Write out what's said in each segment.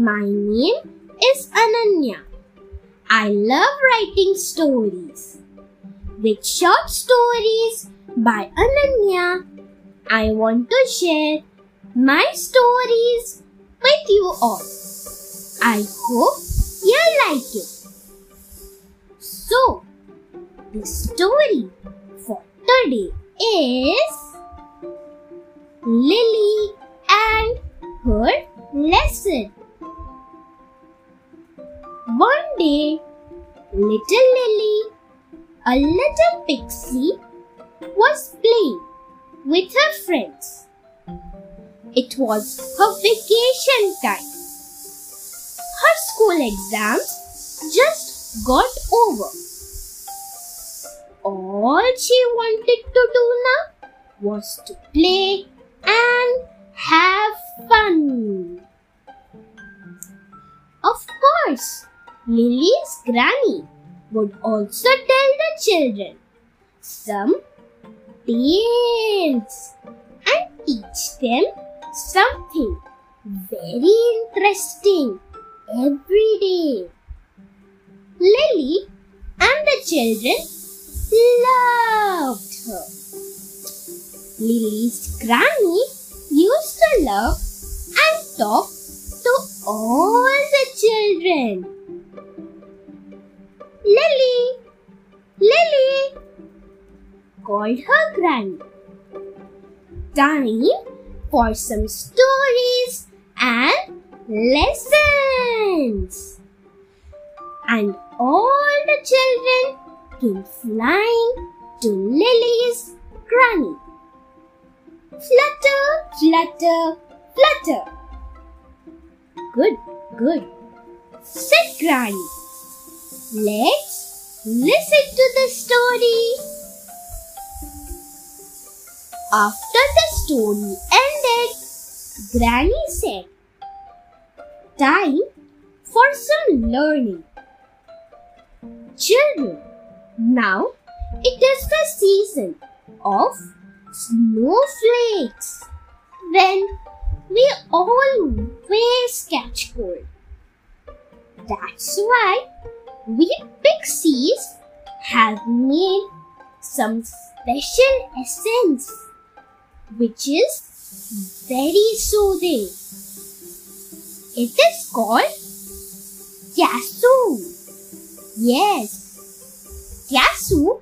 My name is Ananya. I love writing stories. With short stories by Ananya, I want to share my stories with you all. I hope you like it. So, the story for today is Lily and her lesson. One day, little Lily, a little pixie, was playing with her friends. It was her vacation time. Her school exams just got over. All she wanted to do now was to play and have fun. Of course, Lily's granny would also tell the children some tales and teach them something very interesting every day. Lily and the children loved her. Lily's granny used to love and talk to all the children. Lily, Lily, called her granny. Time for some stories and lessons. And all the children came flying to Lily's granny. Flutter, flutter, flutter. Good, good. Said Granny. Let's listen to the story. After the story ended, Granny said, Time for some learning. Children, now it is the season of snowflakes when we always catch cold. That's why we pixies have made some special essence which is very soothing. It is called Kasu. Yes, Kasu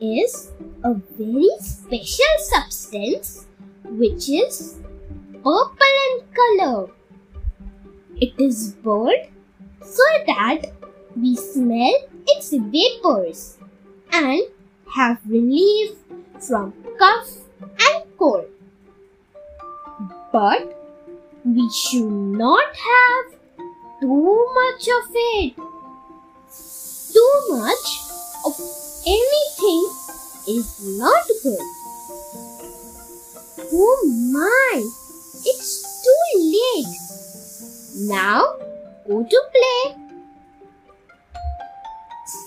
is a very special substance which is purple in color. It is burned so that we smell its vapors and have relief from cough and cold. But we should not have too much of it. Too much of anything is not good. Oh my, it's too late. Now go to play,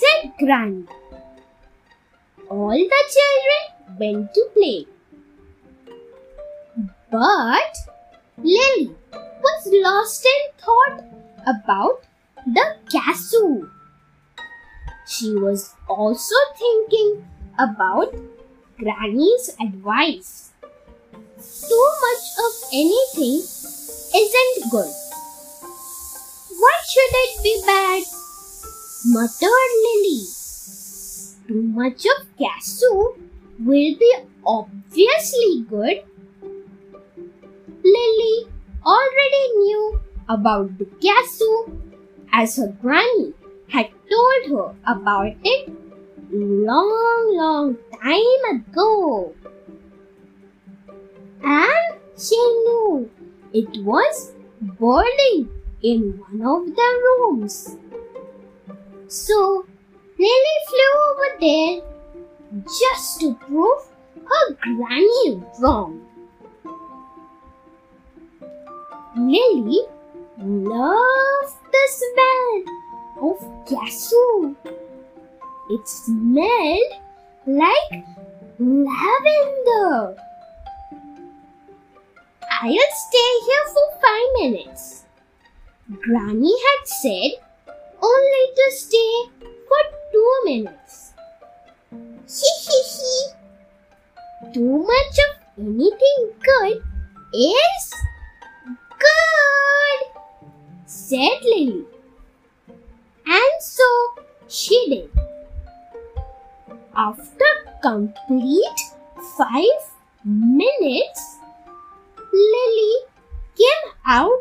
said Granny. All the children went to play. But Lily was lost in thought about the Kasu. She was also thinking about Granny's advice. Too much of anything isn't good. Why should it be bad? Muttered Lily. Too much of Kasu will be obviously good. Lily already knew about the Kasu as her granny had told her about it long, long time ago. And she knew it was boiling in one of the rooms. So Lily flew over there just to prove her granny wrong. Lily loved the smell of Kasu. It smelled like lavender. I'll stay here for five minutes. Granny had said only to stay for two minutes. Hee hee hee. Too much of anything good is good, said Lily. And so she did. After complete five minutes, Lily came out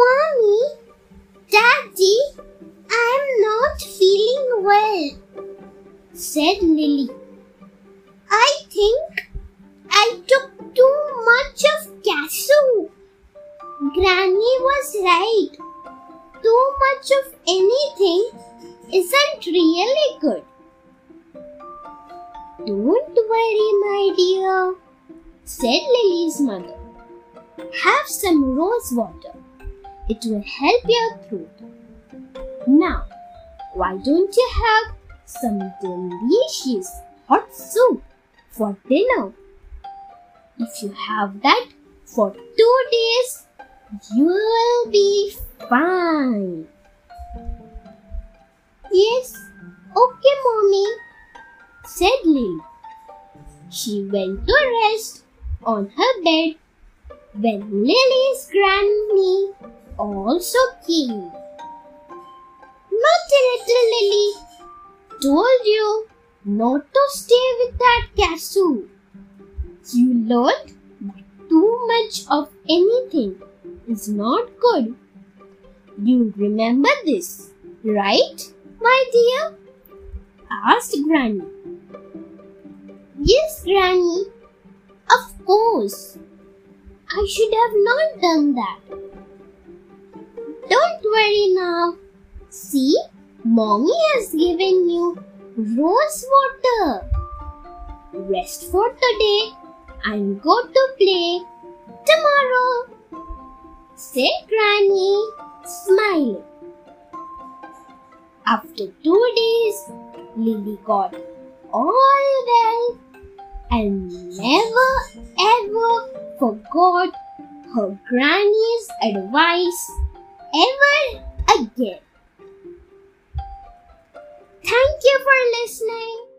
Mommy, Daddy, I'm not feeling well, said Lily. I think I took too much of Kasu. Granny was right. Too much of anything isn't really good. Don't worry, my dear, said Lily's mother. Have some rose water. It will help your throat. Now, why don't you have some delicious hot soup for dinner? If you have that for two days, you'll be fine. Yes, okay, mommy, said Lily. She went to rest on her bed when Lily's granny also came. Naughty little Lily, told you not to stay with that Kasu. You learned that too much of anything is not good. You remember this, right, my dear? asked Granny. Yes, Granny. Of course. I should have not done that. Don't worry now. See, Mommy has given you rose water. Rest for today and go to play tomorrow, said Granny, smiling. After two days, Lily got all well and never ever forgot her granny's advice ever again. Thank you for listening.